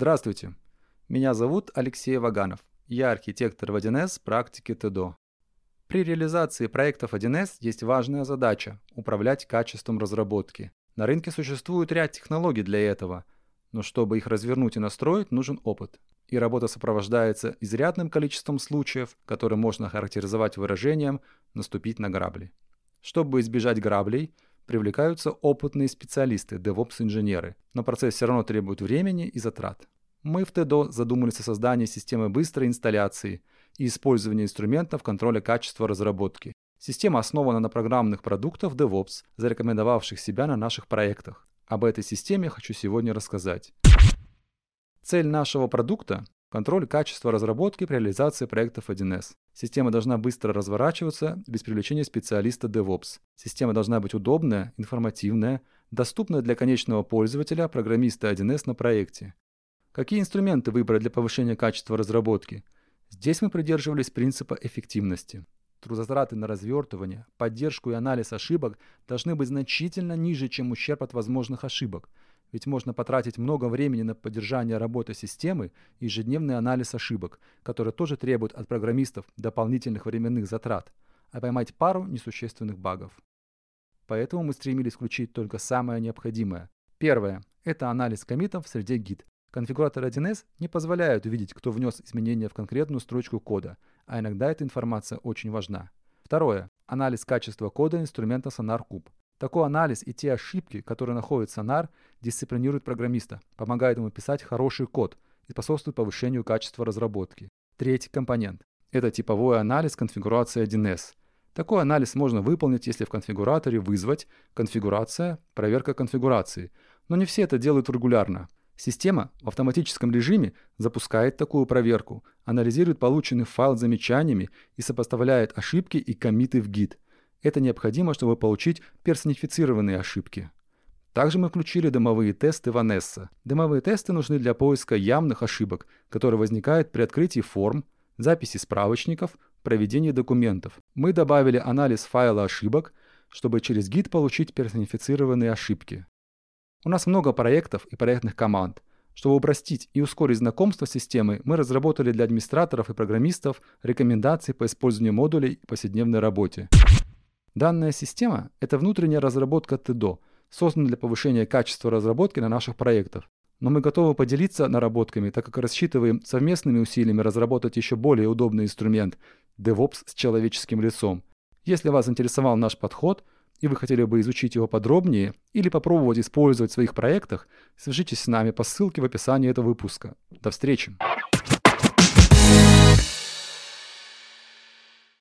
Здравствуйте, меня зовут Алексей Ваганов. Я архитектор в 1С практики ТДО. При реализации проектов 1С есть важная задача – управлять качеством разработки. На рынке существует ряд технологий для этого, но чтобы их развернуть и настроить, нужен опыт. И работа сопровождается изрядным количеством случаев, которые можно характеризовать выражением «наступить на грабли». Чтобы избежать граблей, привлекаются опытные специалисты, DevOps-инженеры, но процесс все равно требует времени и затрат. Мы в ТДО задумались о создании системы быстрой инсталляции и использования инструментов контроля качества разработки. Система основана на программных продуктах DevOps, зарекомендовавших себя на наших проектах. Об этой системе хочу сегодня рассказать. Цель нашего продукта – контроль качества разработки при реализации проектов 1С. Система должна быстро разворачиваться без привлечения специалиста DevOps. Система должна быть удобная, информативная, доступная для конечного пользователя, программиста 1С на проекте. Какие инструменты выбрать для повышения качества разработки? Здесь мы придерживались принципа эффективности. Трудозатраты на развертывание, поддержку и анализ ошибок должны быть значительно ниже, чем ущерб от возможных ошибок. Ведь можно потратить много времени на поддержание работы системы и ежедневный анализ ошибок, которые тоже требуют от программистов дополнительных временных затрат, а поймать пару несущественных багов. Поэтому мы стремились включить только самое необходимое. Первое – это анализ комитов в среде Git. Конфигуратор 1С не позволяет увидеть, кто внес изменения в конкретную строчку кода, а иногда эта информация очень важна. Второе. Анализ качества кода инструмента SonarCube. Такой анализ и те ошибки, которые находит Sonar, дисциплинируют программиста, помогает ему писать хороший код и способствует повышению качества разработки. Третий компонент – это типовой анализ конфигурации 1С. Такой анализ можно выполнить, если в конфигураторе вызвать конфигурация, проверка конфигурации. Но не все это делают регулярно. Система в автоматическом режиме запускает такую проверку, анализирует полученный файл с замечаниями и сопоставляет ошибки и комиты в гид. Это необходимо, чтобы получить персонифицированные ошибки. Также мы включили дымовые тесты Vanessa. Дымовые тесты нужны для поиска явных ошибок, которые возникают при открытии форм, записи справочников, проведении документов. Мы добавили анализ файла ошибок, чтобы через гид получить персонифицированные ошибки. У нас много проектов и проектных команд. Чтобы упростить и ускорить знакомство с системой, мы разработали для администраторов и программистов рекомендации по использованию модулей в повседневной работе. Данная система – это внутренняя разработка ТДО, созданная для повышения качества разработки на наших проектах. Но мы готовы поделиться наработками, так как рассчитываем совместными усилиями разработать еще более удобный инструмент – DevOps с человеческим лицом. Если вас интересовал наш подход – и вы хотели бы изучить его подробнее или попробовать использовать в своих проектах, свяжитесь с нами по ссылке в описании этого выпуска. До встречи!